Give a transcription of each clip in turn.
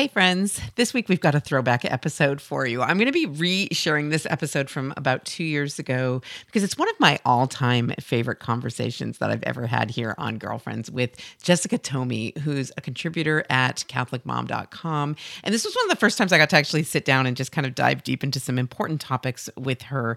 Hey, friends. This week we've got a throwback episode for you. I'm going to be re sharing this episode from about two years ago because it's one of my all time favorite conversations that I've ever had here on Girlfriends with Jessica Ptomey, who's a contributor at CatholicMom.com. And this was one of the first times I got to actually sit down and just kind of dive deep into some important topics with her.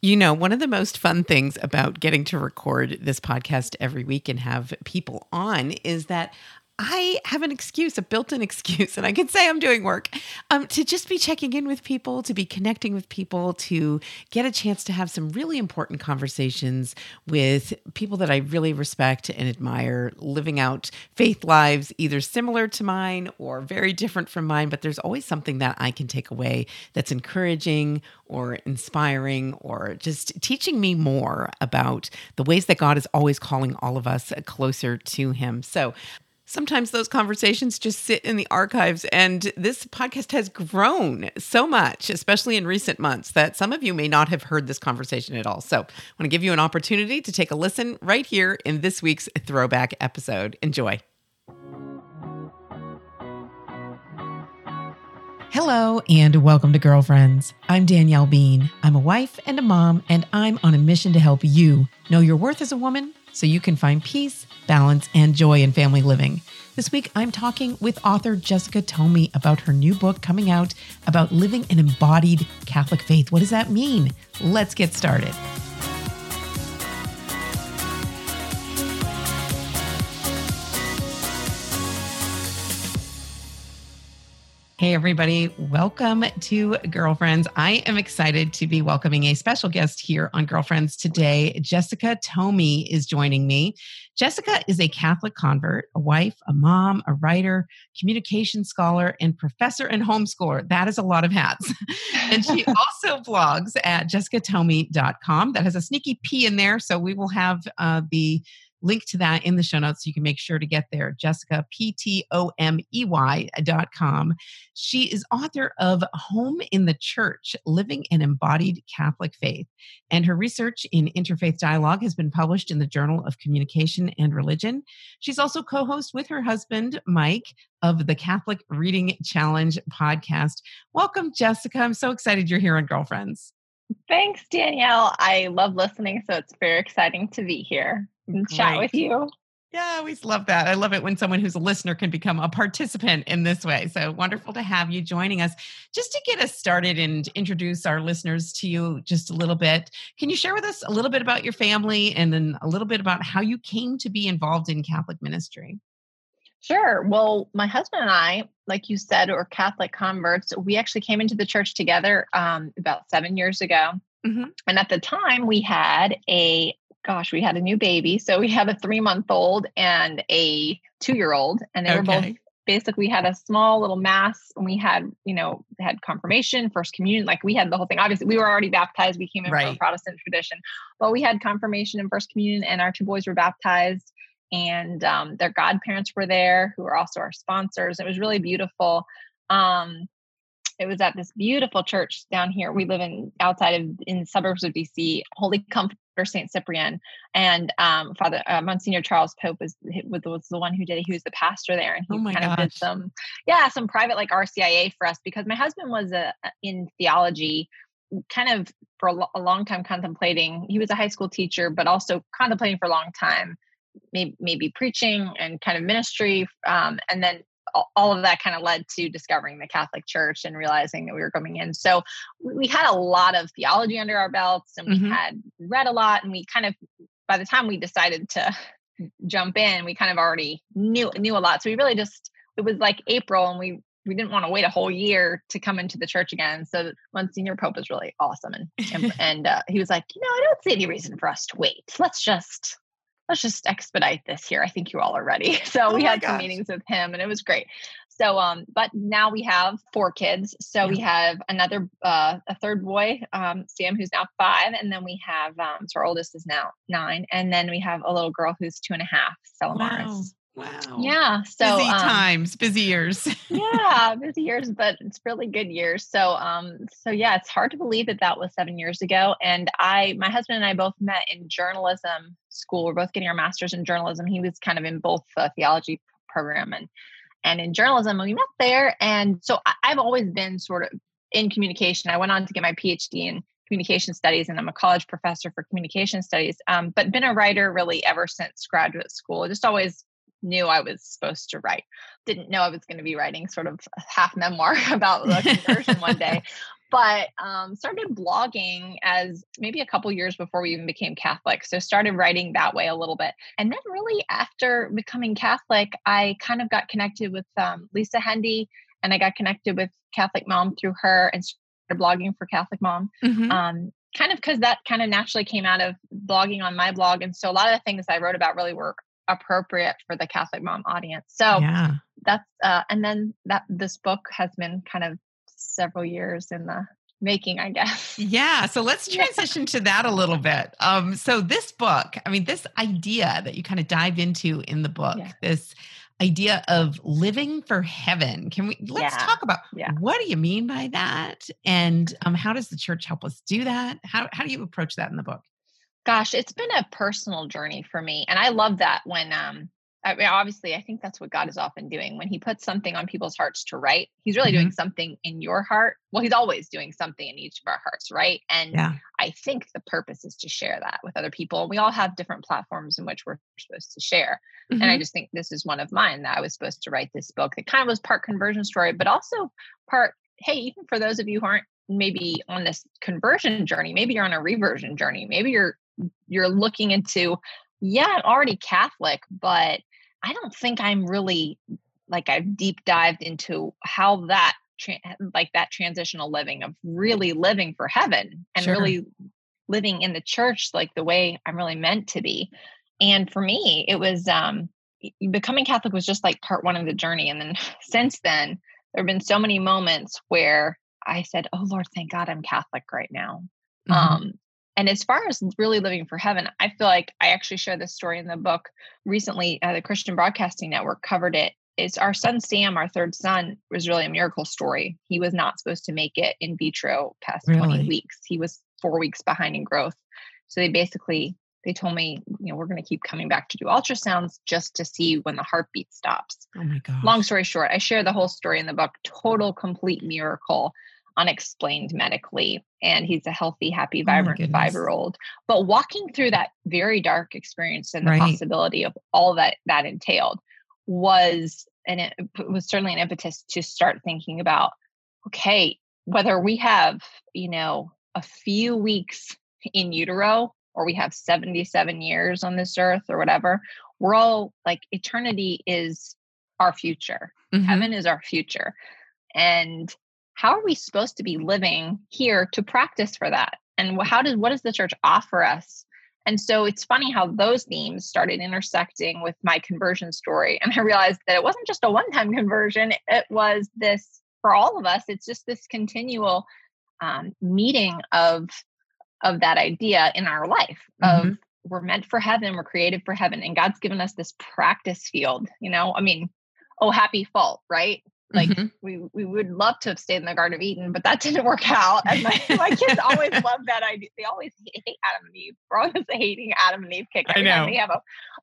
You know, one of the most fun things about getting to record this podcast every week and have people on is that I have an excuse, a built in excuse, and I can say I'm doing work um, to just be checking in with people, to be connecting with people, to get a chance to have some really important conversations with people that I really respect and admire, living out faith lives either similar to mine or very different from mine. But there's always something that I can take away that's encouraging or inspiring or just teaching me more about the ways that God is always calling all of us closer to Him. So Sometimes those conversations just sit in the archives, and this podcast has grown so much, especially in recent months, that some of you may not have heard this conversation at all. So, I want to give you an opportunity to take a listen right here in this week's throwback episode. Enjoy. Hello, and welcome to Girlfriends. I'm Danielle Bean. I'm a wife and a mom, and I'm on a mission to help you know your worth as a woman so you can find peace, balance, and joy in family living. This week, I'm talking with author Jessica Ptomey about her new book coming out about living an embodied Catholic faith. What does that mean? Let's get started. Hey, everybody. Welcome to Girlfriends. I am excited to be welcoming a special guest here on Girlfriends today. Jessica Ptomey is joining me. Jessica is a Catholic convert, a wife, a mom, a writer, communication scholar, and professor and homeschooler. That is a lot of hats. and she also blogs at jessicaptomey.com. That has a sneaky P in there. So we will have uh, the link to that in the show notes so you can make sure to get there. Jessica, P T O M E Y dot com. She is author of Home in the Church Living an Embodied Catholic Faith. And her research in interfaith dialogue has been published in the Journal of Communication and Religion. She's also co host with her husband, Mike, of the Catholic Reading Challenge podcast. Welcome, Jessica. I'm so excited you're here on Girlfriends. Thanks, Danielle. I love listening, so it's very exciting to be here and Great. chat with you. Yeah, I always love that. I love it when someone who's a listener can become a participant in this way. So wonderful to have you joining us. Just to get us started and introduce our listeners to you just a little bit, can you share with us a little bit about your family and then a little bit about how you came to be involved in Catholic ministry? Sure. Well, my husband and I, like you said, are Catholic converts. We actually came into the church together um, about seven years ago. Mm-hmm. And at the time, we had a gosh, we had a new baby. So we had a three month old and a two year old, and they okay. were both basically we had a small little mass and we had you know had confirmation first communion like we had the whole thing obviously we were already baptized we came in right. from a protestant tradition but we had confirmation and first communion and our two boys were baptized and um, their godparents were there who were also our sponsors it was really beautiful um, it was at this beautiful church down here. We live in outside of in suburbs of DC, Holy Comforter St. Cyprian, and um, Father uh, Monsignor Charles Pope was, was the one who did it. He was the pastor there, and he oh kind gosh. of did some yeah some private like RCIA for us because my husband was a, in theology kind of for a, a long time contemplating he was a high school teacher but also contemplating for a long time maybe, maybe preaching and kind of ministry um, and then all of that kind of led to discovering the Catholic Church and realizing that we were coming in. So we had a lot of theology under our belts and we mm-hmm. had read a lot and we kind of by the time we decided to jump in, we kind of already knew knew a lot. So we really just it was like April and we we didn't want to wait a whole year to come into the church again. So Monsignor Pope was really awesome, and and, and uh, he was like, you know, I don't see any reason for us to wait. Let's just let's just expedite this here. I think you all are ready. So oh we had gosh. some meetings with him and it was great. So um but now we have four kids. So yeah. we have another uh a third boy, um Sam who's now five, and then we have um so our oldest is now nine, and then we have a little girl who's two and a half, Selamaris. Wow. Wow. Yeah. So busy um, times, busy years. yeah, busy years, but it's really good years. So um so yeah, it's hard to believe that that was 7 years ago and I my husband and I both met in journalism school. We're both getting our masters in journalism. He was kind of in both the theology program and and in journalism. And we met there. And so I've always been sort of in communication. I went on to get my PhD in communication studies and I'm a college professor for communication studies, um, but been a writer really ever since graduate school. Just always knew I was supposed to write. Didn't know I was going to be writing sort of half memoir about the conversion one day. But um, started blogging as maybe a couple years before we even became Catholic. So started writing that way a little bit. And then really after becoming Catholic, I kind of got connected with um, Lisa Hendey, and I got connected with Catholic Mom through her and started blogging for Catholic Mom. Mm-hmm. Um, kind of because that kind of naturally came out of blogging on my blog. And so a lot of the things I wrote about really were appropriate for the Catholic mom audience. So yeah. that's uh, and then that this book has been kind of several years in the making, I guess. Yeah. So let's transition to that a little bit. Um, so this book, I mean, this idea that you kind of dive into in the book, yeah. this idea of living for heaven. Can we let's yeah. talk about yeah. what do you mean by that? And um, how does the church help us do that? How how do you approach that in the book? Gosh, it's been a personal journey for me. And I love that when um I mean, obviously, I think that's what God is often doing when He puts something on people's hearts to write. He's really mm-hmm. doing something in your heart. Well, He's always doing something in each of our hearts, right? And yeah. I think the purpose is to share that with other people. We all have different platforms in which we're supposed to share. Mm-hmm. And I mm-hmm. just think this is one of mine that I was supposed to write this book that kind of was part conversion story, but also part, hey, even for those of you who aren't maybe on this conversion journey, maybe you're on a reversion journey, maybe you're you're looking into yeah i'm already catholic but i don't think i'm really like i've deep dived into how that tra- like that transitional living of really living for heaven and sure. really living in the church like the way i'm really meant to be and for me it was um becoming catholic was just like part one of the journey and then since then there have been so many moments where i said oh lord thank god i'm catholic right now mm-hmm. um and as far as really living for heaven, I feel like I actually shared this story in the book recently. Uh, the Christian Broadcasting Network covered it. it. Is our son Sam, our third son, was really a miracle story. He was not supposed to make it in vitro past really? 20 weeks. He was four weeks behind in growth. So they basically they told me, you know, we're going to keep coming back to do ultrasounds just to see when the heartbeat stops. Oh my god. Long story short, I share the whole story in the book. Total complete miracle unexplained medically and he's a healthy happy oh vibrant oh five year old but walking through that very dark experience and the right. possibility of all that that entailed was and it was certainly an impetus to start thinking about okay whether we have you know a few weeks in utero or we have 77 years on this earth or whatever we're all like eternity is our future mm-hmm. heaven is our future and how are we supposed to be living here to practice for that? And how does what does the church offer us? And so it's funny how those themes started intersecting with my conversion story. And I realized that it wasn't just a one time conversion, it was this for all of us, it's just this continual um, meeting of of that idea in our life mm-hmm. of we're meant for heaven, we're created for heaven, and God's given us this practice field. You know, I mean, oh, happy fault, right? Like mm-hmm. we we would love to have stayed in the Garden of Eden, but that didn't work out. And my, my kids always love that idea. They always hate Adam and Eve. We're always hating Adam and Eve kick. Every I know. They have a,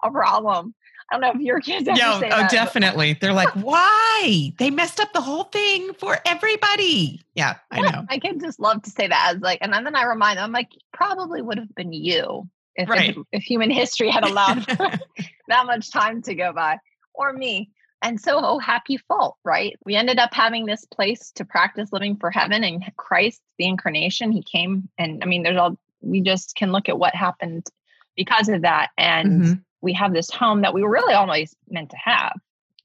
a problem. I don't know if your kids ever say oh, that, definitely. They're like, why? They messed up the whole thing for everybody. Yeah, I know. I can just love to say that as like, and then I remind them, I'm like, probably would have been you if, right. if, if human history had allowed that much time to go by, or me. And so, oh, happy fault, right? We ended up having this place to practice living for heaven and Christ, the incarnation, he came. And I mean, there's all, we just can look at what happened because of that. And mm-hmm. we have this home that we were really always meant to have.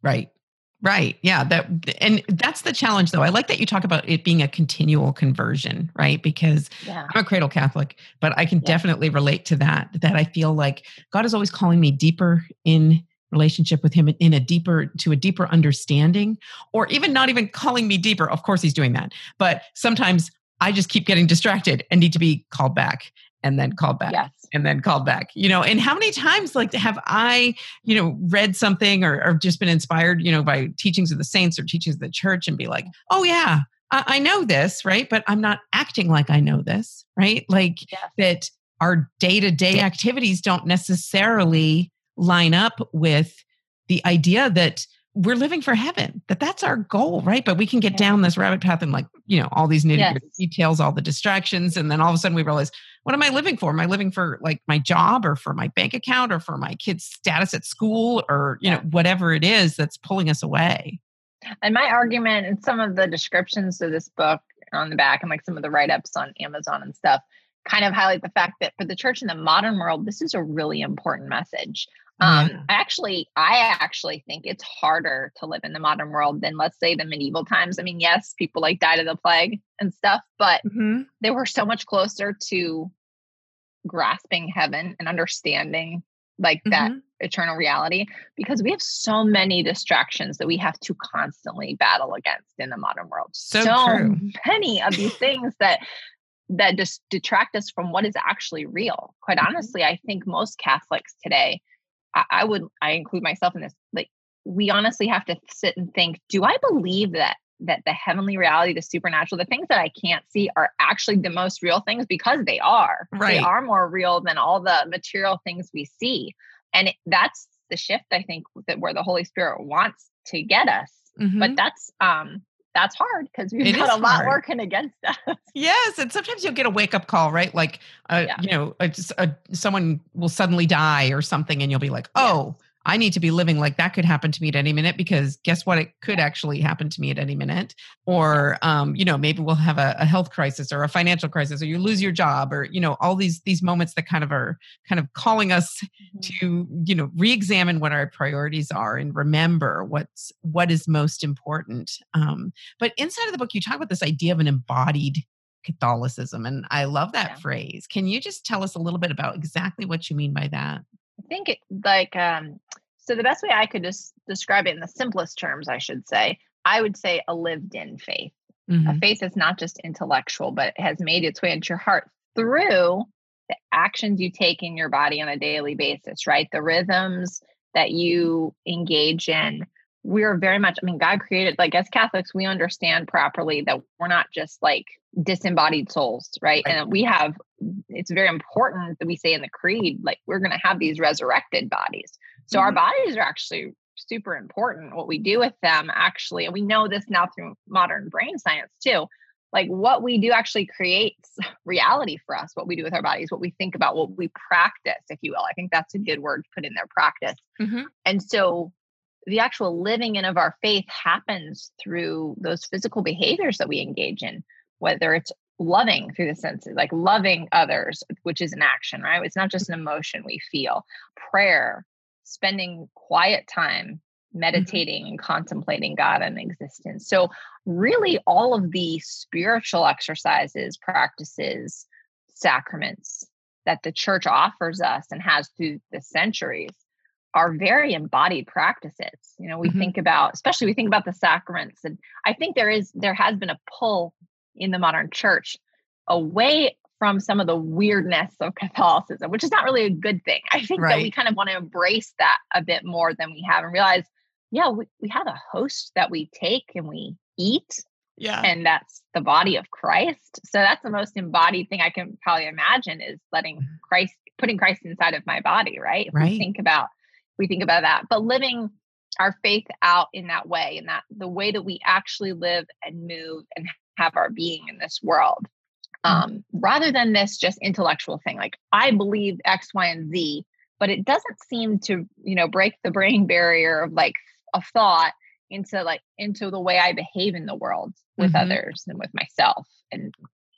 Right. Right. Yeah. That and that's the challenge though. I like that you talk about it being a continual conversion, right? Because yeah. I'm a cradle Catholic, but I can yeah. definitely relate to that. That I feel like God is always calling me deeper in relationship with him in a deeper to a deeper understanding or even not even calling me deeper. Of course he's doing that. But sometimes i just keep getting distracted and need to be called back and then called back yes. and then called back you know? And how many times like have i you know read something or, or just been inspired you know by teachings of the saints or teachings of the church and be like oh yeah I, I know this right? But i'm not acting like i know this right? Like yes. that our day-to-day activities don't necessarily line up with the idea that we're living for heaven that that's our goal right but we can get yeah. down this rabbit path and like you know all these nitty yes. details all the distractions and then all of a sudden we realize what am i living for am i living for like my job or for my bank account or for my kids status at school or you yeah. know whatever it is that's pulling us away and my argument and some of the descriptions of this book on the back and like some of the write-ups on amazon and stuff kind of highlight the fact that for the church in the modern world this is a really important message um, yeah. actually, I actually think it's harder to live in the modern world than, let's say, the medieval times. I mean, yes, people like died of the plague and stuff, but mm-hmm. they were so much closer to grasping heaven and understanding like mm-hmm. that eternal reality because we have so many distractions that we have to constantly battle against in the modern world. So, so many of these things that that just detract us from what is actually real. Quite mm-hmm. honestly, I think most Catholics today I, I would I include myself in this. Like we honestly have to sit and think, do I believe that that the heavenly reality, the supernatural, the things that I can't see are actually the most real things because they are. Right. They are more real than all the material things we see. And it, that's the shift I think that where the Holy Spirit wants to get us. Mm-hmm. But that's um that's hard because we've it got a lot hard. working against us. Yes, and sometimes you'll get a wake up call, right? Like, uh, yeah. you know, a, a, someone will suddenly die or something, and you'll be like, "Oh, I need to be living like that could happen to me at any minute because guess what? It could actually happen to me at any minute. Or, um, you know, maybe we'll have a, a, health crisis or a financial crisis or you lose your job or, you know, all these, these moments that kind of are kind of calling us mm-hmm. to, you know, re-examine what our priorities are and remember what's, what is most important. Um, but inside of the book, you talk about this idea of an embodied Catholicism. And I love that yeah. phrase. Can you just tell us a little bit about exactly what you mean by that? I think it, like um, so the best way I could just describe it in the simplest terms, I should say, I would say a lived-in faith. Mm-hmm. A faith that's not just intellectual, but has made its way into your heart through the actions you take in your body on a daily basis, right? The rhythms that you engage in. We're very much, I mean, God created, like as Catholics, we understand properly that we're not just like disembodied souls, right? right. And we have it's very important that we say in the creed, like we're going to have these resurrected bodies. So mm-hmm. our bodies are actually super important. What we do with them, actually, and we know this now through modern brain science too. Like what we do actually creates reality for us. What we do with our bodies, what we think about, what we practice, if you will. I think that's a good word to put in there, practice. Mm-hmm. And so the actual living in of our faith happens through those physical behaviors that we engage in whether it's loving through the senses, like loving others, which is an action, right? It's not just an emotion we feel. Prayer, spending quiet time mm-hmm. meditating and contemplating God and existence. So, really, all of the spiritual exercises, practices, sacraments that the church offers us and has through the centuries are very embodied practices. You know, we mm-hmm. think about, especially we think about the sacraments, and I think there is there has been a pull in the modern church away from some of the weirdness of Catholicism, which is not really a good thing. I think right. that we kind of want to embrace that a bit more than we have and realize, yeah, we, we have a host that we take and we eat. Yeah. And that's the body of Christ. So that's the most embodied thing I can probably imagine is letting mm-hmm. Christ, putting Christ inside of my body, right? If right. we think about, we think about that. But living our faith out in that way and that the way that we actually live and move and have our being in this world mm. um, rather than this just intellectual thing like i believe x y and z but it doesn't seem to you know break the brain barrier of like a thought into like into the way i behave in the world with mm-hmm. others and with myself and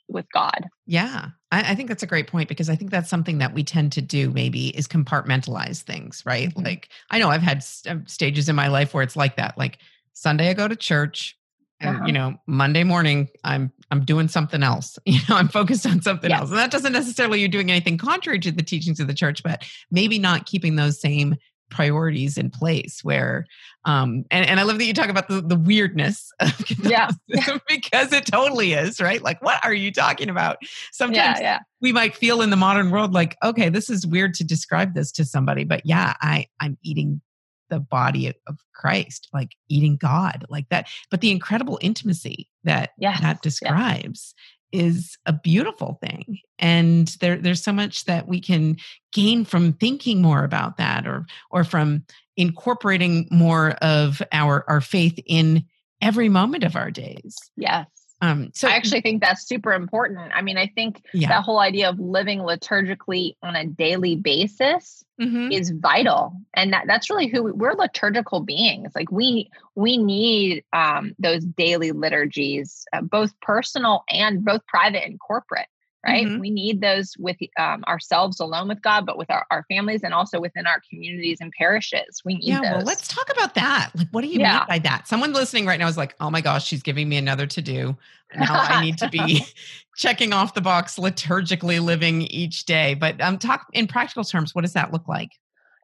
with god yeah I, I, think that's a great point because i think that's something that we tend to do maybe is compartmentalize things right mm-hmm. like i know i've had st- stages in my life where it's like that like sunday i go to church and uh-huh. you know monday morning i'm i'm doing something else you know i'm focused on something yes. else and that doesn't necessarily you're doing anything contrary to the teachings of the church but maybe not keeping those same priorities in place where um and, and i love that you talk about the, the weirdness of yeah. because it totally is right like what are you talking about sometimes yeah, yeah. we might feel in the modern world like okay this is weird to describe this to somebody but yeah i i'm eating the body of Christ, like eating God, like that. But the incredible intimacy that yes. that describes yes. is a beautiful thing. And there, there's so much that we can gain from thinking more about that or or from incorporating more of our our faith in every moment of our days. Yes. Um, so I actually think that's super important. I mean, I think yeah. that whole idea of living liturgically on a daily basis mm-hmm. is vital, and that that's really who we, we're liturgical beings. Like we we need um, those daily liturgies, uh, both personal and both private and corporate right? Mm-hmm. We need those with um, ourselves alone with God, but with our, our, families and also within our communities and parishes. We need yeah, those. Well, let's talk about that. Like, what do you yeah. mean by that? Someone listening right now is like, oh my gosh, she's giving me another to do. Now I need to be checking off the box liturgically living each day. But um, talk in practical terms, what does that look like?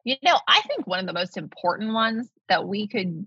You know, I think one of the most important ones that we could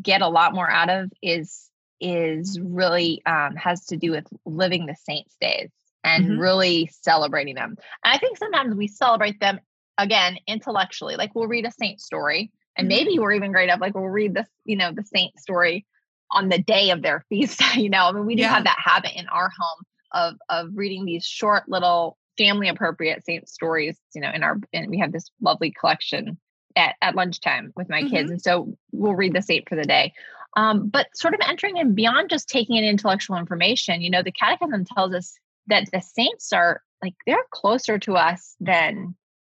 get a lot more out of is is really um, has to do with living the saints days and mm-hmm. really celebrating them. And I think sometimes we celebrate them again intellectually, like we'll read a saint story, and mm-hmm. maybe we're even great up like we'll read this, you know, the saint story on the day of their feast. you know, I mean, we do yeah. have that habit in our home of of reading these short little family appropriate saint stories. You know, in our and we have this lovely collection at, at lunchtime with my mm-hmm. kids, and so we'll read the saint for the day. Um, but sort of entering in beyond just taking in intellectual information, you know, the catechism tells us that the saints are like they're closer to us than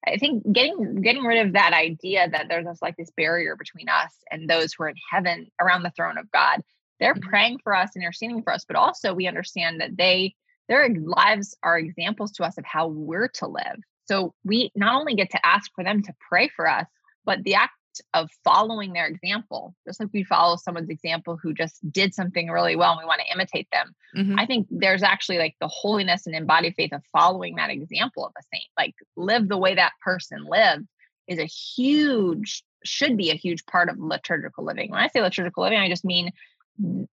I think getting getting rid of that idea that there's this like this barrier between us and those who are in heaven around the throne of God. They're mm-hmm. praying for us and interceding for us, but also we understand that they their lives are examples to us of how we're to live. So we not only get to ask for them to pray for us, but the act of following their example, just like we follow someone's example who just did something really well and we want to imitate them. Mm-hmm. I think there's actually like the holiness and embodied faith of following that example of a saint, like live the way that person lived is a huge, should be a huge part of liturgical living. When I say liturgical living, I just mean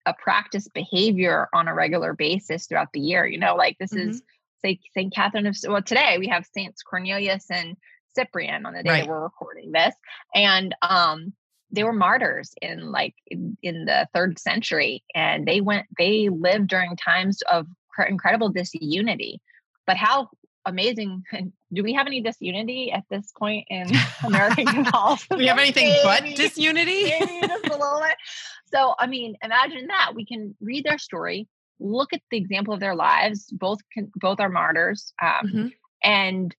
a practice behavior on a regular basis throughout the year. You know, like this mm-hmm. is say St. Catherine of well, today we have Saints Cornelius and Cyprian on the day right. that we're recording this. And um, they were martyrs in like in, in, the third century and they went they lived during times of incredible disunity. But how amazing do we have any disunity at this point in american catholicism? We have anything maybe, but disunity? Maybe just a little bit. So i mean imagine that. We can read their story look at the example of their lives. Both can both are martyrs um, mm-hmm. and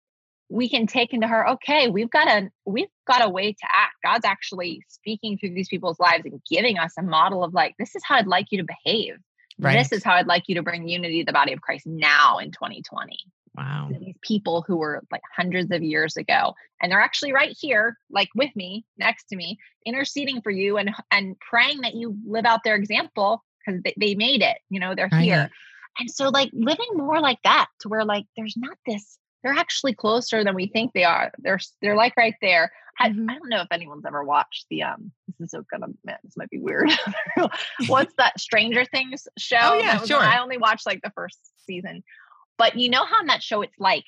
we can take into her okay we've got a we've got a way to act. God's actually speaking through these people's lives and giving us a model of like this is how i'd like you to behave. Right. this is how i'd like you to bring unity to the body of christ now in 2020 wow. These people who were like hundreds of years ago and they're actually right here like with me next to me interceding for you and and praying that you live out their example because they, they made it you know they're right. here. And so like living more like that to where like there's not this they're actually closer than we think they are. They're they're like right there. I, mm-hmm. I don't know if anyone's ever watched the um. This is so gonna man, this might be weird. What's that Stranger Things show? Oh yeah, sure. I only watched like the first season, but you know how in that show it's like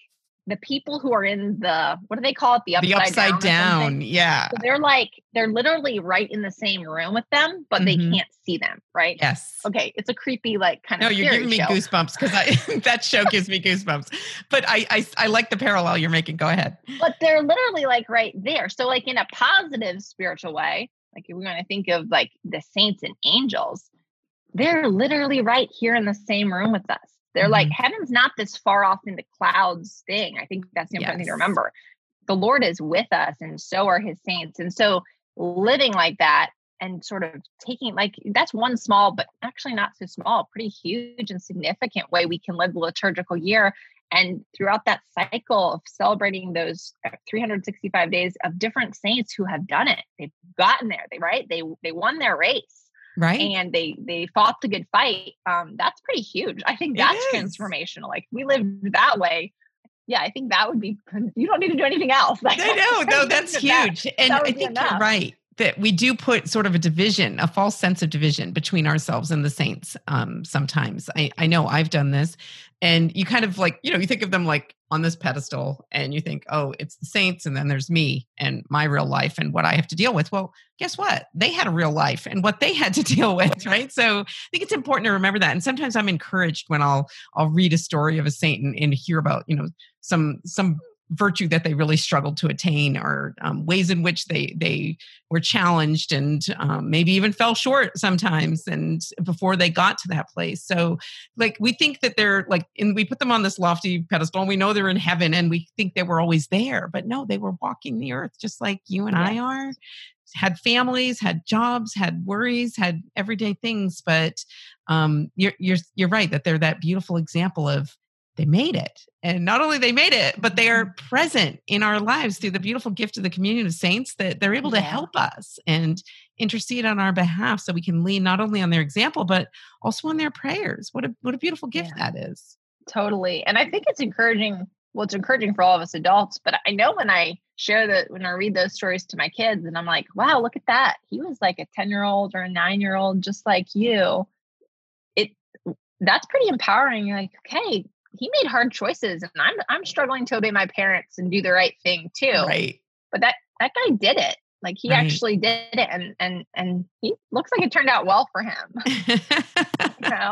the people who are in the what do they call it? The upside, the upside down, down yeah. So they're like they're literally right in the same room with them but mm-hmm. they can't see them right? Yes. Okay it's a creepy like kind no, of no you're giving me show. goosebumps because i that show gives me goosebumps. But I, I i like the parallel you're making. Go ahead. But they're literally like right there. So like in a positive spiritual way like if we're going to think of like the saints and angels they're literally right here in the same room with us they're mm-hmm. like, heaven's not this far off in the clouds thing. I think that's the important yes. thing to remember. The Lord is with us, and so are his saints. And so living like that and sort of taking like that's one small, but actually not so small, pretty huge and significant way we can live the liturgical year. And throughout that cycle of celebrating those uh, 365 days of different saints who have done it, they've gotten there. They right, they they won their race right. and they they fought the good fight um that's pretty huge. I think that's transformational. Like we lived that way. Yeah i think that would be you don't need to do anything else. Like, i know. No that's huge. That, and that i think enough. you're right that we do put sort of a division, a false sense of division between ourselves and the saints. Um, sometimes I, I know I've done this, and you kind of like, you know, you think of them like on this pedestal, and you think, oh, it's the saints, and then there's me and my real life and what I have to deal with. Well, guess what? They had a real life and what they had to deal with, right? So I think it's important to remember that. And sometimes I'm encouraged when I'll I'll read a story of a saint and, and hear about, you know, some some virtue that they really struggled to attain or um, ways in which they they were challenged and um, maybe even fell short sometimes and before they got to that place. So like we think that they're like and we put them on this lofty pedestal and we know they're in heaven and we think they were always there but no they were walking the earth just like you and i are. Had families had jobs had worries had everyday things but um, you're you're you're right that they're that beautiful example of they made it. And not only they made it, but they are mm-hmm. present in our lives through the beautiful gift of the communion of saints that they're able yeah. to help us and intercede on our behalf so we can lean not only on their example, but also on their prayers. What a what a beautiful gift yeah. that is. Totally. And I think it's encouraging. Well, it's encouraging for all of us adults, but I know when I share that when I read those stories to my kids and I'm like, wow, look at that. He was like a 10 year old or a nine year old, just like you. It that's pretty empowering. You're like, okay, he made hard choices and I'm I'm struggling to obey my parents and do the right thing too. Right. But that that guy did it. Like he right. actually did it and and and he looks like it turned out well for him. you know.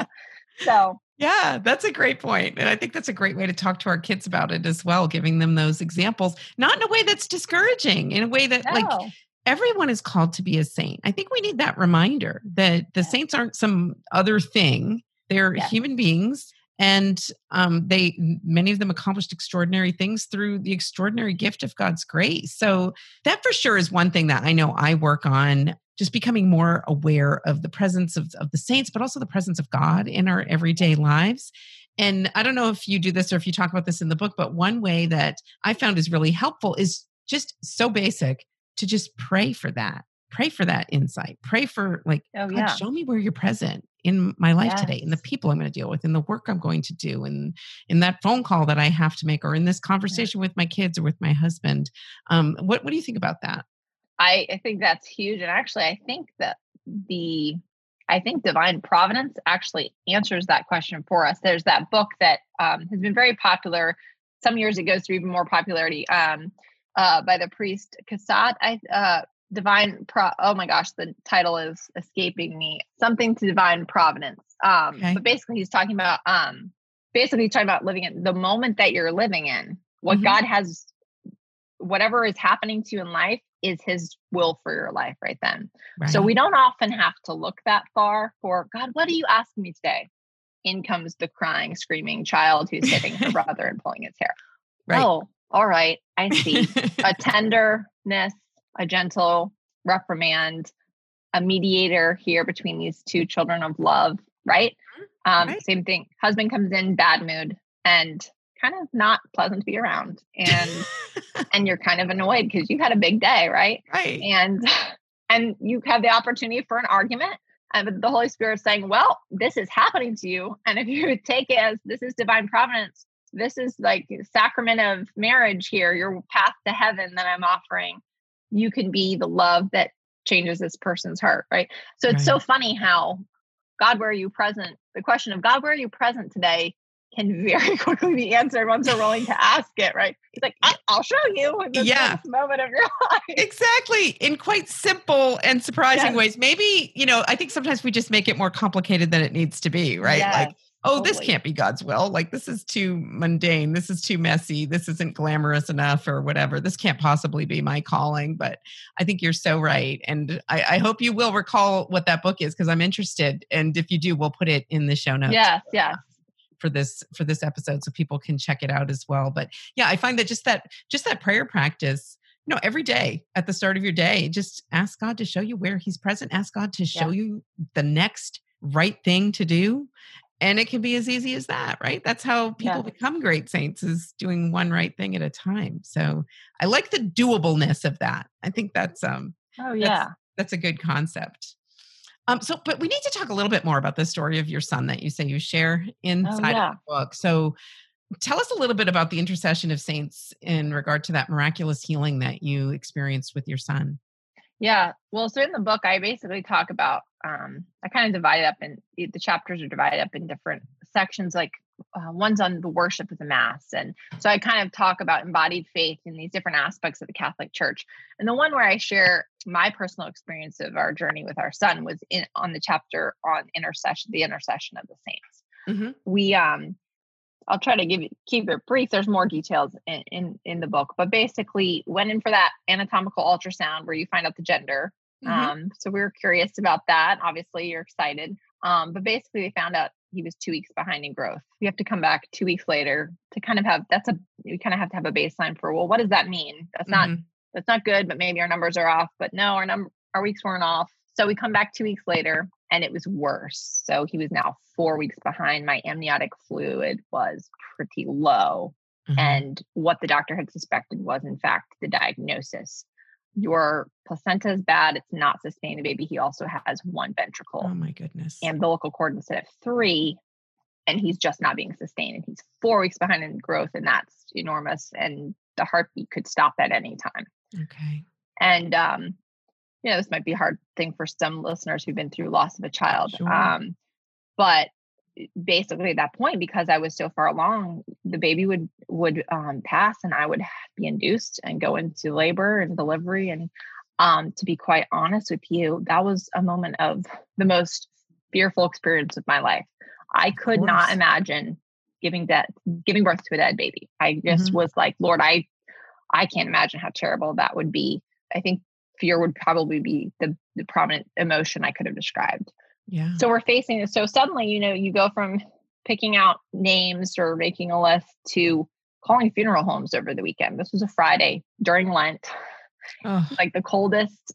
So yeah, that's a great point. And I think that's a great way to talk to our kids about it as well, giving them those examples, not in a way that's discouraging, in a way that no. like everyone is called to be a saint. I think we need that reminder that the saints aren't some other thing. They're human beings and um, they many of them accomplished extraordinary things through the extraordinary gift of god's grace. So that for sure is one thing that i know i work on just becoming more aware of the presence of, of the saints but also the presence of god in our everyday lives. And i don't know if you do this or if you talk about this in the book but one way that i found is really helpful is just so basic to just pray for that pray for that insight pray for like oh, yeah. show me where you're present in my life yes. today in the people i'm going to deal with in the work i'm going to do and in that phone call that i have to make or in this conversation yeah. with my kids or with my husband um, what, what do you think about that I, I think that's huge and actually i think that the i think divine providence actually answers that question for us there's that book that um, has been very popular some years it goes through even more popularity um, uh, by the priest Caussade. I uh, divine pro oh my gosh the title is escaping me something to divine providence um okay. but basically he's talking about um basically he's talking about living in the moment that you're living in what mm-hmm. god has whatever is happening to you in life is his will for your life right then right. so we don't often have to look that far for god what are you asking me today in comes the crying screaming child who's hitting her brother and pulling his hair right. oh all right i see a tenderness a gentle reprimand, a mediator here between these two children of love, right? Mm-hmm. Um, right. Same thing. Husband comes in bad mood and kind of not pleasant to be around, and and you're kind of annoyed because you've had a big day, right? Right. And and you have the opportunity for an argument. And the Holy Spirit is saying, Well, this is happening to you. And if you take it as this is divine providence, this is like sacrament of marriage here, your path to heaven that I'm offering you can be the love that changes this person's heart, right? So it's right. so funny how God, where are you present? The question of God, where are you present today can very quickly be answered once we're willing to ask it, right? He's like, I'll show you in this yeah. moment of your life. Exactly. In quite simple and surprising yes. ways. Maybe, you know, I think sometimes we just make it more complicated than it needs to be, right? Yes. Like, oh, totally. this can't be God's will. Like, this is too mundane. This is too messy. This isn't glamorous enough or whatever. This can't possibly be my calling. But I think you're so right. And I, I hope you will recall what that book is because I'm interested. And if you do, we'll put it in the show notes. Yes, yes for this for this episode so people can check it out as well but yeah i find that just that just that prayer practice you know every day at the start of your day just ask god to show you where he's present ask god to show yeah. you the next right thing to do and it can be as easy as that right? That's how people yeah. become great saints is doing one right thing at a time. So i like the doableness of that. I think that's um oh yeah. that's, that's a good concept. Um so but we need to talk a little bit more about the story of your son that you say you share oh, inside oh, yeah. of the book. So tell us a little bit about the intercession of saints in regard to that miraculous healing that you experienced with your son yeah. Well, so in the book, I basically talk about, um, I kind of divide it up and the chapters are divided up in different sections, like uh, one's on the worship of the Mass. And so I kind of talk about embodied faith in these different aspects of the Catholic Church. And the one where I share my personal experience of our journey with our son was in on the chapter on intercession, the intercession of the saints. Mm-hmm. We, um, I'll try to give you keep it brief. There's more details in, in, in the book, but basically went in for that anatomical ultrasound where you find out the gender. Mm-hmm. Um, so we were curious about that. Obviously, you're excited. Um, but basically, we found out he was two weeks behind in growth. We have to come back two weeks later to kind of have that's a we kind of have to have a baseline for well, what does that mean? That's not mm-hmm. that's not good, but maybe our numbers are off. But no, our number our weeks weren't off. So we come back two weeks later and it was worse. So he was now four weeks behind. My amniotic fluid was pretty low. Mm-hmm. And what the doctor had suspected was, in fact, the diagnosis. Your placenta is bad. It's not sustaining the baby. He also has one ventricle. Oh, my goodness. Umbilical cord instead of three. And he's just not being sustained. And he's four weeks behind in growth. And that's enormous. And the heartbeat could stop at any time. Okay. And um, you know, this might be a hard thing for some listeners who've been through loss of a child. Sure. Um, but eh, basically at that point, because I was so far along, the baby would would um, pass and I would be induced and go into labor and delivery. And um, to be quite honest with you, that was a moment of the most fearful experience of my life. I could not imagine giving death, giving birth to a dead baby. I just mm-hmm. was like, Lord, I I can't imagine how terrible that would be. I think fear would probably be the, the prominent emotion I could have described. Yeah. So we're facing this. So suddenly, you know, you go from picking out names or making a list to calling funeral homes over the weekend. This was a Friday during Lent, oh. like the coldest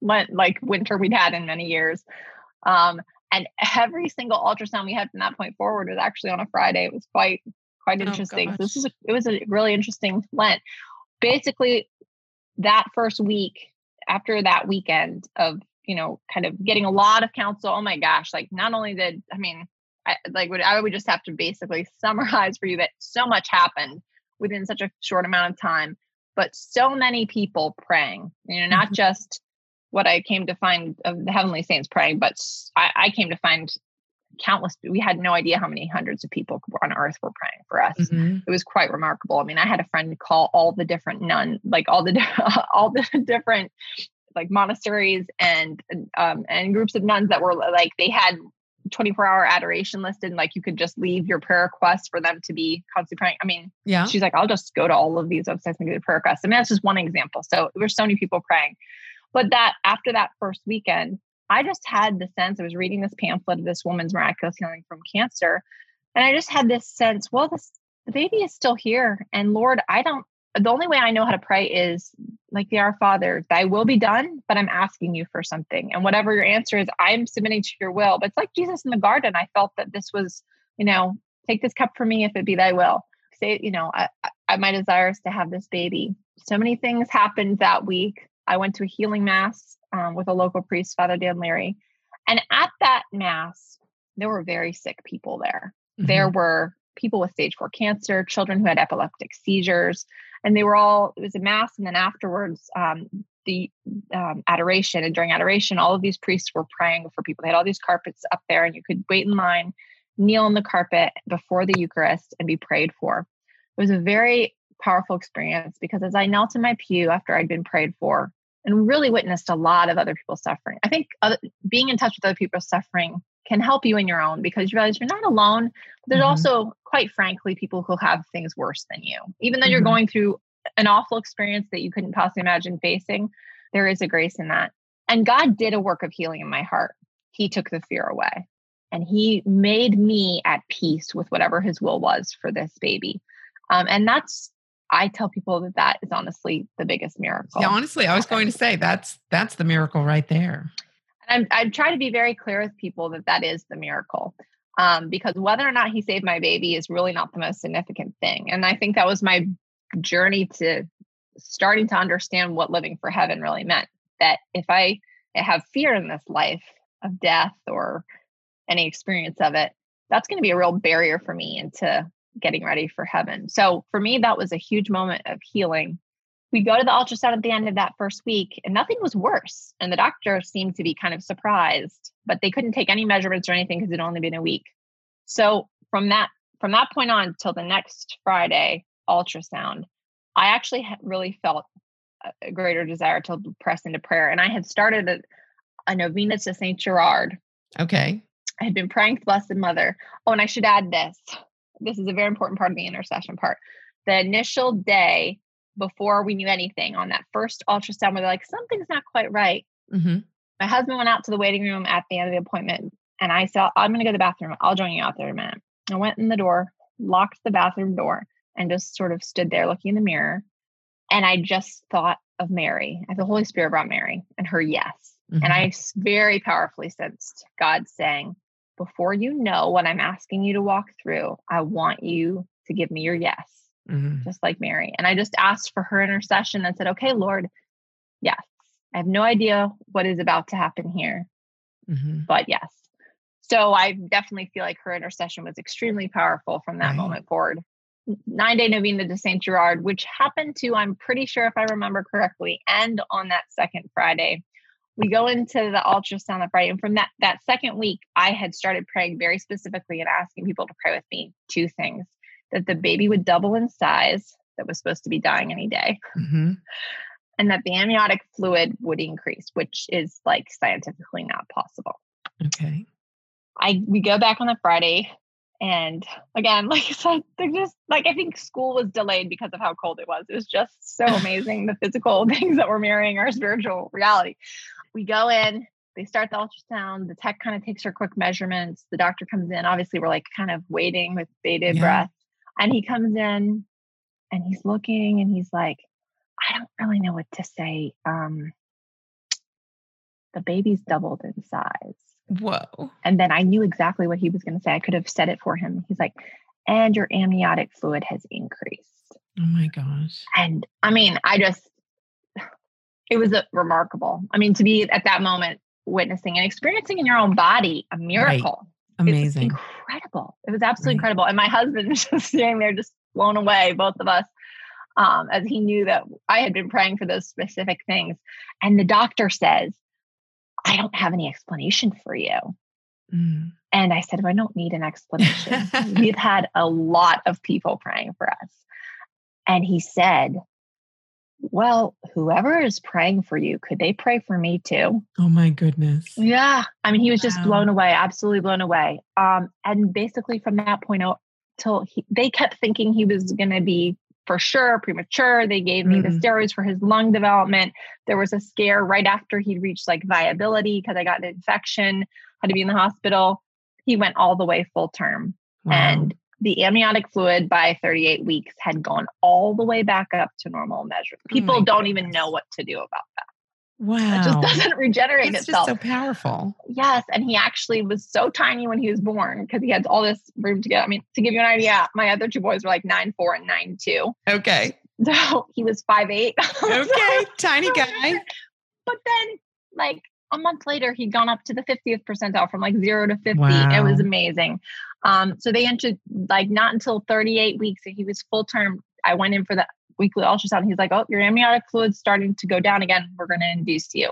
Lent, like winter we'd had in many years. Um, and every single ultrasound we had from that point forward was actually on a Friday. It was quite quite oh, interesting. Oh, this is a, it was a really interesting Lent. Basically, that first week, after that weekend of you know kind of getting a lot of counsel oh my gosh like not only did i mean I, like would i would just have to basically summarize for you that so much happened within such a short amount of time but so many people praying you know not mm-hmm. just what i came to find of the heavenly saints praying but I, I came to find countless we had no idea how many hundreds of people on earth were praying for us mm-hmm. it was quite remarkable i mean i had a friend call all the different nun like all the all the different like monasteries and um and groups of nuns that were like they had 24 hour adoration listed and like you could just leave your prayer requests for them to be constantly praying. I mean, yeah, she's like, I'll just go to all of these websites and get a prayer request. I mean, that's just one example. So there's so many people praying. But that after that first weekend, I just had the sense I was reading this pamphlet of this woman's miraculous healing from cancer. And I just had this sense, well, this the baby is still here. And Lord, I don't the only way I know how to pray is like the Our Father, thy will be done, but I'm asking you for something. And whatever your answer is, I'm submitting to your will. But it's like Jesus in the garden. I felt that this was, you know, take this cup for me if it be thy will. Say, you know, I, I my desire is to have this baby. So many things happened that week. I went to a healing mass um, with a local priest, Father Dan Leary. And at that mass, there were very sick people there. Mm-hmm. There were people with stage four cancer, children who had epileptic seizures, and they were all, it was a mass. And then afterwards, um, the um, adoration. And during adoration, all of these priests were praying for people. They had all these carpets up there, and you could wait in line, kneel on the carpet before the Eucharist, and be prayed for. It was a very powerful experience because as I knelt in my pew after I'd been prayed for, and really witnessed a lot of other people suffering. I think other, being in touch with other people suffering can help you in your own because you realize you're not alone. There's mm-hmm. also, quite frankly, people who have things worse than you. Even though mm-hmm. you're going through an awful experience that you couldn't possibly imagine facing, there is a grace in that. And God did a work of healing in my heart. He took the fear away and He made me at peace with whatever His will was for this baby. Um, and that's I tell people that that is honestly the biggest miracle. Yeah, honestly, I was going to say that's that's the miracle right there. And I'm, I try to be very clear with people that that is the miracle, um, because whether or not he saved my baby is really not the most significant thing. And I think that was my journey to starting to understand what living for heaven really meant. That if I have fear in this life of death or any experience of it, that's going to be a real barrier for me into getting ready for heaven. So for me, that was a huge moment of healing. We go to the ultrasound at the end of that first week, and nothing was worse. And the doctor seemed to be kind of surprised, but they couldn't take any measurements or anything because it'd only been a week. So from that from that point on till the next Friday ultrasound, I actually really felt a greater desire to press into prayer. And I had started a, a novena to Saint Gerard. Okay. I had been praying to Blessed Mother. Oh, and I should add this this is a very important part of the intercession part. The initial day before we knew anything on that first ultrasound, where they're like, something's not quite right. Mm-hmm. My husband went out to the waiting room at the end of the appointment, and I said, I'm going to go to the bathroom. I'll join you out there in a minute. I went in the door, locked the bathroom door, and just sort of stood there looking in the mirror. And I just thought of Mary. The Holy Spirit brought Mary and her yes. Mm-hmm. And I very powerfully sensed God saying, Before you know what I'm asking you to walk through, I want you to give me your yes, mm-hmm. just like Mary. And I just asked for her intercession and said, Okay, Lord, yes. I have no idea what is about to happen here, mm-hmm. but yes. So I definitely feel like her intercession was extremely powerful from that right. moment forward nine day novena to St. Gerard, which happened to, I'm pretty sure if I remember correctly, end on that second Friday. We go into the ultrasound on Friday. And from that, that second week, I had started praying very specifically and asking people to pray with me two things that the baby would double in size, that was supposed to be dying any day, mm-hmm. and that the amniotic fluid would increase, which is like scientifically not possible. Okay. I we go back on the Friday. And again, like I said, they're just like I think school was delayed because of how cold it was. It was just so amazing the physical things that were mirroring our spiritual reality. We go in, they start the ultrasound, the tech kind of takes her quick measurements. The doctor comes in. Obviously, we're like kind of waiting with bated yeah. breath. And he comes in and he's looking and he's like, I don't really know what to say. Um, the baby's doubled in size. Whoa. And then I knew exactly what he was going to say. I could have said it for him. He's like, and your amniotic fluid has increased. Oh my gosh. And I mean, I just, it was a remarkable. I mean, to be at that moment witnessing and experiencing in your own body a miracle. Right. Amazing. incredible. It was absolutely right. incredible. And my husband was just sitting there, just blown away, both of us, um, as he knew that I had been praying for those specific things. And the doctor says, I don't have any explanation for you. Mm. And I said, well, I don't need an explanation. We've had a lot of people praying for us. And he said, well, whoever is praying for you, could they pray for me too? Oh my goodness. Yeah. I mean, he was wow. just blown away, absolutely blown away. Um, and basically from that point out till he, they kept thinking he was going to be for sure premature. They gave me mm-hmm. the steroids for his lung development. There was a scare right after he'd reached like viability because I got an infection, had to be in the hospital. He went all the way full term. Wow. And the amniotic fluid by 38 weeks had gone all the way back up to normal measure. Oh People oh don't even know what to do about that. Wow. It just doesn't regenerate That's itself. so powerful. Yes. And he actually was so tiny when he was born because he had all this room to get. I mean, to give you an idea, my other two boys were like nine four and nine two. Okay. So he was five eight. Okay. tiny guy. But then like a month later, he'd gone up to the 50th percentile from like zero to 50. Wow. It was amazing. Um, so they entered like not until 38 weeks that he was full term. I went in for the weekly ultrasound. He's like, "Oh, your amniotic fluid's starting to go down again. We're going to induce you."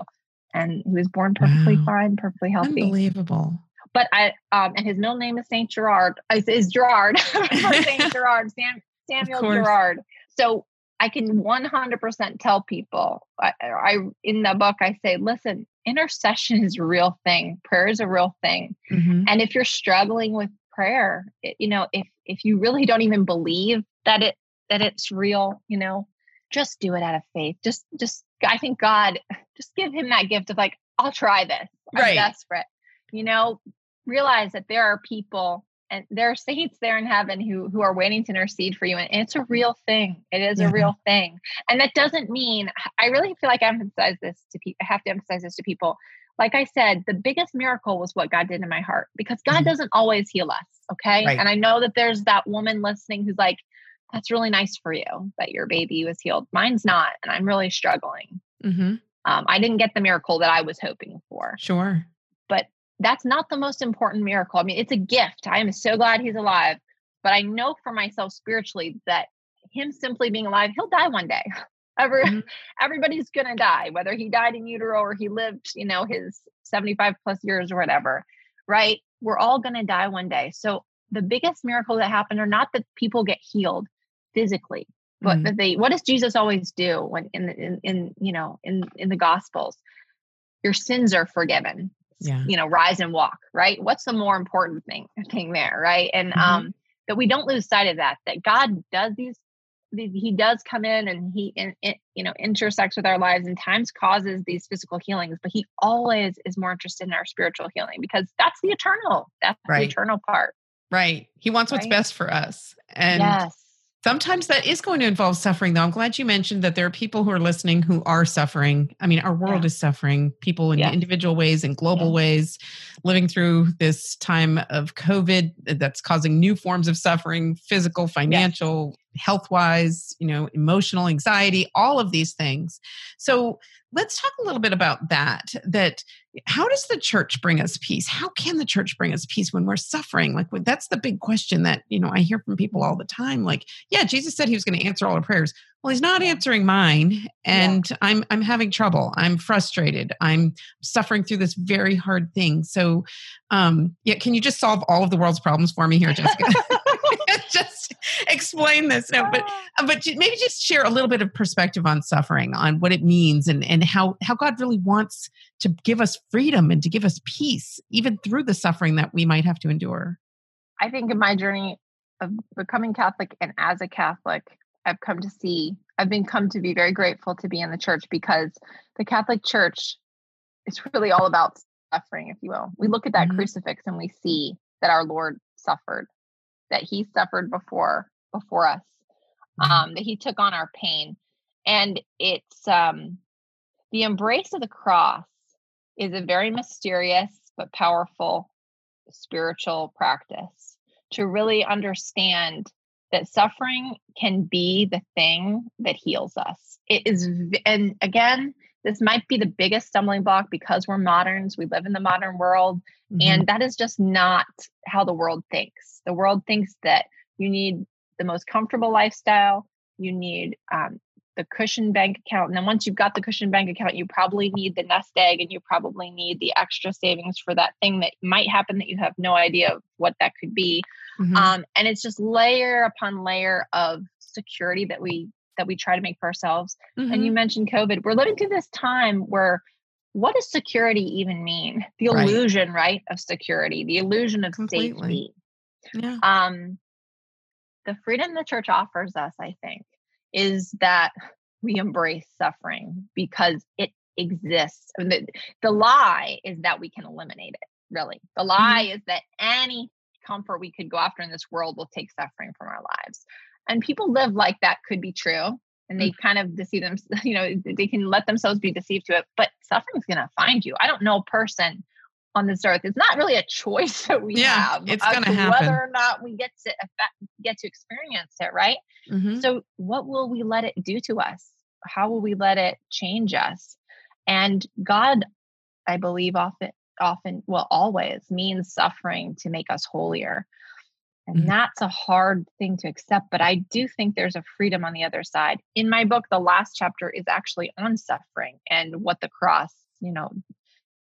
And he was born perfectly wow. fine, perfectly healthy. Unbelievable. But I um, and his middle name is Saint Gerard. Is Gerard Saint Gerard Sam, Samuel Gerard. So I can 100% tell people. I, I in the book I say, listen, intercession is a real thing. Prayer is a real thing. Mm-hmm. And if you're struggling with prayer, it, you know, if if you really don't even believe that it that it's real, you know, just do it out of faith. Just, just, I think God, just give him that gift of like, I'll try this. I'm right. desperate. You know, realize that there are people and there are saints there in heaven who who are waiting to intercede for you and it's a real thing it is yeah. a real thing and that doesn't mean i really feel like i emphasize this to people i have to emphasize this to people like i said the biggest miracle was what god did in my heart because god mm-hmm. doesn't always heal us okay right. and i know that there's that woman listening who's like that's really nice for you that your baby was healed. Mine's not, and I'm really struggling. Mm-hmm. Um, I didn't get the miracle that I was hoping for. Sure. But that's not the most important miracle. I mean, it's a gift. I am so glad he's alive. But I know for myself spiritually that him simply being alive, he'll die one day. Every, mm-hmm. Everybody's going to die, whether he died in utero or he lived, you know, his 75 plus years or whatever, right? We're all going to die one day. So the biggest miracle that happened are not that people get healed, physically but mm-hmm. they what does jesus always do when in, in in you know in in the gospels your sins are forgiven yeah. you know rise and walk right what's the more important thing thing there right and mm-hmm. um that we don't lose sight of that that god does these he does come in and he in, in, you know intersects with our lives and times causes these physical healings but he always is more interested in our spiritual healing because that's the eternal that's right. the eternal part right he wants what's right? best for us and yes Sometimes that is going to involve suffering, though. I'm glad you mentioned that there are people who are listening who are suffering. I mean, our world yeah. is suffering, people in yes. individual ways and global yeah. ways, living through this time of COVID that's causing new forms of suffering, physical, financial, health wise, you know, emotional anxiety, all of these things. So let's talk a little bit about that. That how does the church bring us peace? How can the church bring us peace when we're suffering? Like that's the big question that, you know, I hear from people all the time. Like, yeah, Jesus said he was going to answer all our prayers. Well, he's not answering mine and yeah. I'm I'm having trouble. I'm frustrated. I'm suffering through this very hard thing. So, um yeah, can you just solve all of the world's problems for me here, Jessica? explain this. No, but ah. uh, but maybe just share a little bit of perspective on suffering, on what it means, and and how how God really wants to give us freedom and to give us peace, even through the suffering that we might have to endure. I think in my journey of becoming Catholic and as a Catholic, I've come to see, I've been come to be very grateful to be in the church because the Catholic Church is really all about suffering, if you will. We look at that mm-hmm. crucifix and we see that our Lord suffered that he suffered before before us mm-hmm. um, that he took on our pain and it's um, the embrace of the cross is a very mysterious but powerful spiritual practice to really understand that suffering can be the thing that heals us it is and again this might be the biggest stumbling block because we're moderns we live in the modern world mm-hmm. and that is just not how the world thinks the world thinks that you need the most comfortable lifestyle you need um, the cushion bank account and then once you've got the cushion bank account you probably need the nest egg and you probably need the extra savings for that thing that might happen that you have no idea of what that could be mm-hmm. um, and it's just layer upon layer of security that we that we try to make for ourselves. Mm-hmm. And you mm-hmm. mentioned COVID. We're living through this time where what does security even mean? The right. illusion, right, of security, the illusion of Completely. safety. Yeah. Um, the freedom the church offers us, I think, is that we embrace suffering because it exists. The, the lie is that we can eliminate it, really. The lie mm-hmm. is that any comfort we could go after in this world will take suffering from our lives and people live like that could be true and they mm. kind of deceive them you know they can let themselves be deceived to it but suffering's going to find you. I don't know a person on this earth it's not really a choice that we yeah, have it's going to happen. whether or not we get to get to experience it right? Mm-hmm. so what will we let it do to us? How will we let it change us? And god i believe often often well always means suffering to make us holier and mm-hmm. that's a hard thing to accept, but I do think there's a freedom on the other side. In my book, the last chapter is actually on suffering and what the cross, you know,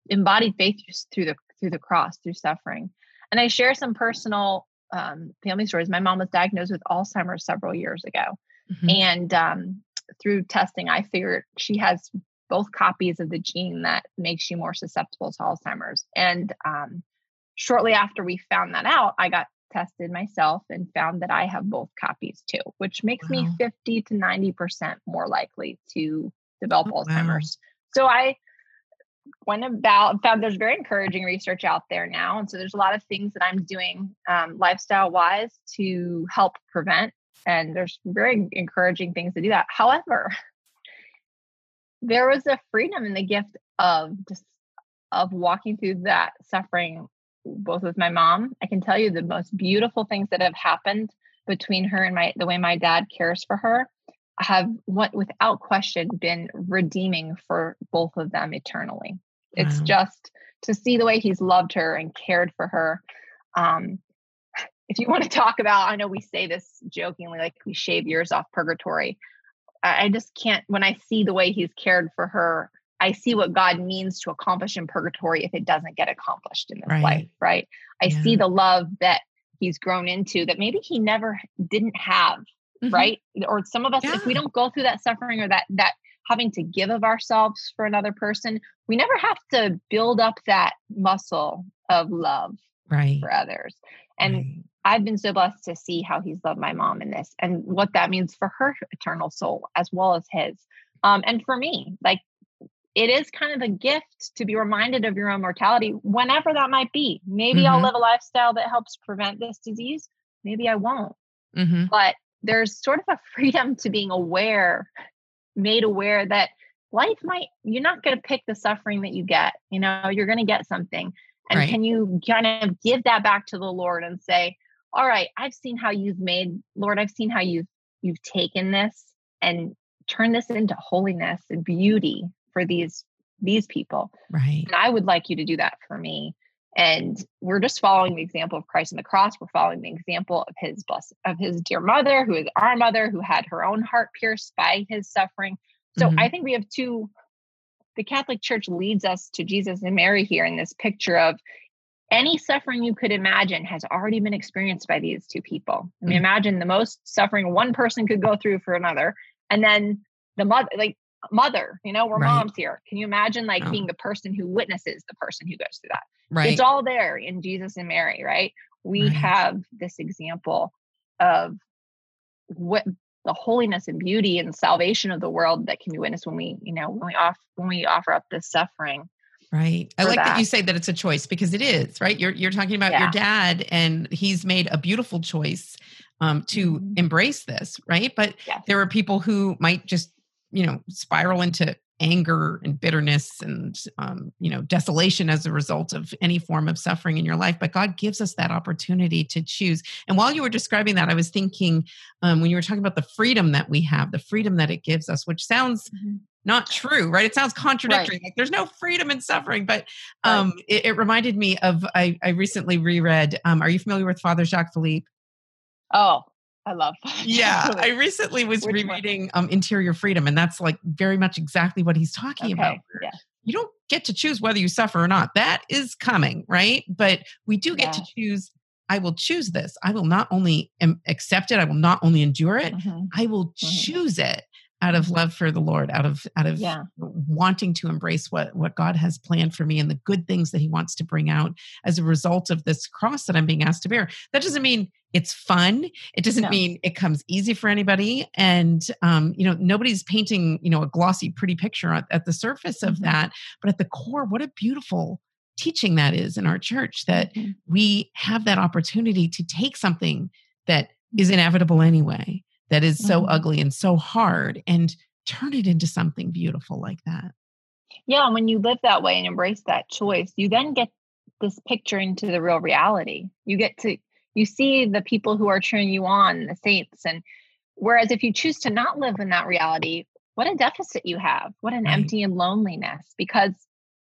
embodied faith through the through the cross, through suffering. And I share some personal um, family stories. My mom was diagnosed with Alzheimer's several years ago, mm-hmm. and um, through testing, I figured she has both copies of the gene that makes you more susceptible to Alzheimer's. And um, shortly after we found that out, I got tested myself and found that I have both copies too, which makes wow. me 50 to 90% more likely to develop oh, Alzheimer's. Wow. So I went about found there's very encouraging research out there now. And so there's a lot of things that I'm doing um, lifestyle wise to help prevent. And there's very encouraging things to do that. However, there was a freedom in the gift of just of walking through that suffering both with my mom. I can tell you the most beautiful things that have happened between her and my the way my dad cares for her have what without question been redeeming for both of them eternally. Wow. It's just to see the way he's loved her and cared for her. Um, if you want to talk about, I know we say this jokingly, like we shave years off purgatory. I, I just can't, when I see the way he's cared for her I see what God means to accomplish in purgatory if it doesn't get accomplished in this right. life, right? I yeah. see the love that he's grown into that maybe he never didn't have, mm-hmm. right? Or some of us, yeah. if we don't go through that suffering or that that having to give of ourselves for another person, we never have to build up that muscle of love right. for others. And right. I've been so blessed to see how he's loved my mom in this and what that means for her eternal soul as well as his. Um, and for me, like it is kind of a gift to be reminded of your own mortality whenever that might be. Maybe mm-hmm. I'll live a lifestyle that helps prevent this disease. Maybe I won't. Mm-hmm. But there's sort of a freedom to being aware, made aware that life might, you're not going to pick the suffering that you get. You know, you're going to get something. And right. can you kind of give that back to the Lord and say, all right, I've seen how you've made, Lord, I've seen how you've you've taken this and turned this into holiness and beauty for these these people. Right. And I would like you to do that for me. And we're just following the example of Christ on the cross. We're following the example of his blessed of his dear mother, who is our mother, who had her own heart pierced by his suffering. So mm-hmm. I think we have two. The Catholic Church leads us to Jesus and Mary here in this picture of any suffering you could imagine has already been experienced by these two people. I mean, mm-hmm. imagine the most suffering one person could go through for another, and then the mother, like mother, you know, we're right. moms here. Can you imagine like oh. being the person who witnesses the person who goes through that? Right. It's all there in Jesus and Mary, right? We right. have this example of what the holiness and beauty and salvation of the world that can be witnessed when we, you know, when we off when we offer up this suffering. Right. I like that. that. you say that it's a choice because it is, right? You're you're talking about yeah. your dad and he's made a beautiful choice um, to mm-hmm. embrace this, right? But yes. there are people who might just you know spiral into anger and bitterness and um, you know desolation as a result of any form of suffering in your life but god gives us that opportunity to choose and while you were describing that i was thinking um, when you were talking about the freedom that we have the freedom that it gives us which sounds mm-hmm. not true right it sounds contradictory right. like there's no freedom in suffering but um, right. it, it, reminded me of i, I recently reread um, are you familiar with father jacques philippe oh I love. Yeah, I recently was Which rereading um, Interior Freedom, and that's like very much exactly what he's talking okay. about. Yeah. You don't get to choose whether you suffer or not. That is coming, right? But we do get yeah. to choose. I will choose this. I will not only accept it. I will not only endure it. Mm-hmm. I will mm-hmm. choose it out of love for the Lord, out of out of yeah. wanting to embrace what what God has planned for me and the good things that He wants to bring out as a result of this cross that I'm being asked to bear. That doesn't mean it's fun. It doesn't no. mean it comes easy for anybody. And um, you know, nobody's painting you know a glossy, pretty picture at, at the surface of mm-hmm. that, but at the core, what a beautiful teaching that is in our church that mm-hmm. we have that opportunity to take something that is inevitable anyway that is so mm-hmm. ugly and so hard and turn it into something beautiful like that. Yeah, and when you live that way and embrace that choice, you then get this picture into the real reality. You get to you see the people who are cheering you on, the saints and whereas if you choose to not live in that reality, what a deficit you have. What an right. empty and loneliness because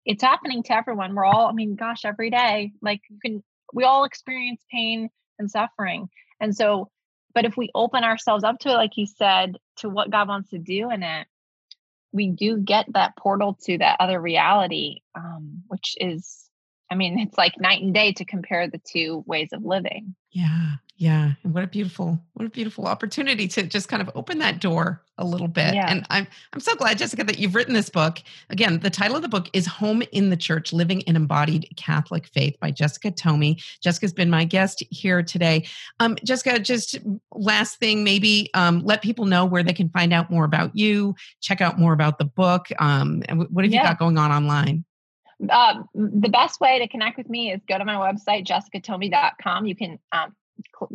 it's happening to everyone. We're all, I mean, gosh, every day, like you can we all experience pain and suffering. And so but if we open ourselves up to it, like you said, to what God wants to do in it, we do get that portal to that other reality, um, which is, I mean, it's like night and day to compare the two ways of living. Yeah. Yeah. And what a beautiful, what a beautiful opportunity to just kind of open that door a little bit. Yeah. And I'm I'm so glad, Jessica, that you've written this book. Again, the title of the book is Home in the Church: Living an Embodied Catholic Faith by Jessica Ptomey. Jessica's been my guest here today. Um, Jessica, just last thing, maybe um, let people know where they can find out more about you, check out more about the book. Um, and what have yeah. you got going on online? Uh, the best way to connect with me is go to my website, jessicaptomey.com. You can um,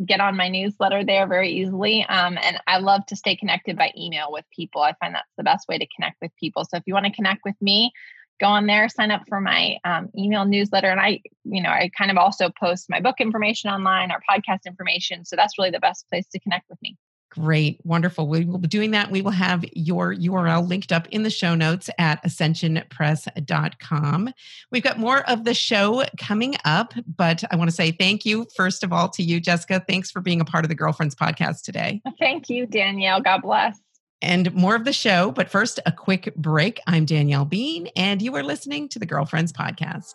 get on my newsletter there very easily. Um, and I love to stay connected by email with people. I find that's the best way to connect with people. So if you want to connect with me, go on there, sign up for my um, email newsletter. And I, you know, I kind of also post my book information online, our podcast information. So that's really the best place to connect with me. Great, wonderful. We will be doing that. We will have your URL linked up in the show notes at ascensionpress.com. We've got more of the show coming up, but I want to say thank you, first of all, to you, Jessica. Thanks for being a part of the Girlfriends podcast today. Thank you, Danielle. God bless. And more of the show, but first, a quick break. I'm Danielle Bean, and you are listening to the Girlfriends podcast.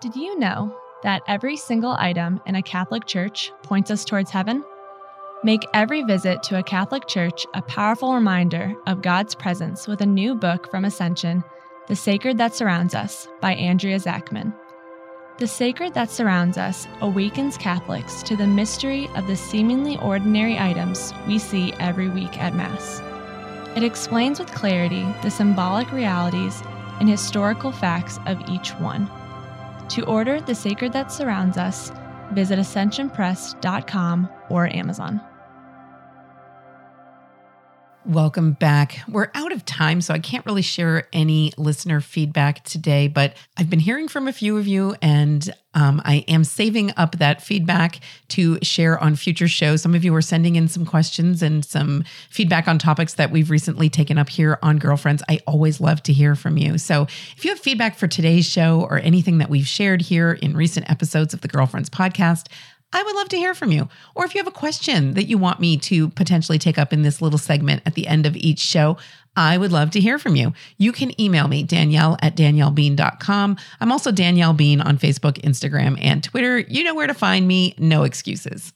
Did you know that every single item in a Catholic church points us towards heaven? Make every visit to a Catholic church a powerful reminder of God's presence with a new book from Ascension, The Sacred That Surrounds Us by Andrea Zachman. The sacred that surrounds us awakens Catholics to the mystery of the seemingly ordinary items we see every week at Mass. It explains with clarity the symbolic realities and historical facts of each one. To order The Sacred That Surrounds Us, visit ascensionpress.com or Amazon. Welcome back. We're out of time, so I can't really share any listener feedback today, but I've been hearing from a few of you, and um, I am saving up that feedback to share on future shows. Some of you are sending in some questions and some feedback on topics that we've recently taken up here on Girlfriends. I always love to hear from you. So if you have feedback for today's show or anything that we've shared here in recent episodes of the Girlfriends podcast, I would love to hear from you. Or if you have a question that you want me to potentially take up in this little segment at the end of each show, I would love to hear from you. You can email me, Danielle at daniellebean.com. I'm also Danielle Bean on Facebook, Instagram, and Twitter. You know where to find me, no excuses.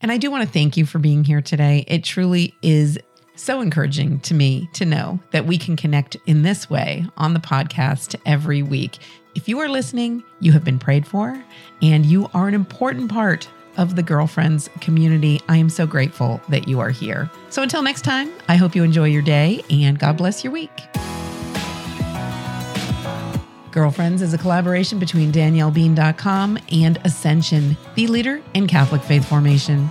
And I do want to thank you for being here today. It truly is so encouraging to me to know that we can connect in this way on the podcast every week. If you are listening, you have been prayed for, and you are an important part of the Girlfriends community. I am so grateful that you are here. So until next time, I hope you enjoy your day and God bless your week. Girlfriends is a collaboration between DanielleBean.com and Ascension, the leader in Catholic faith formation.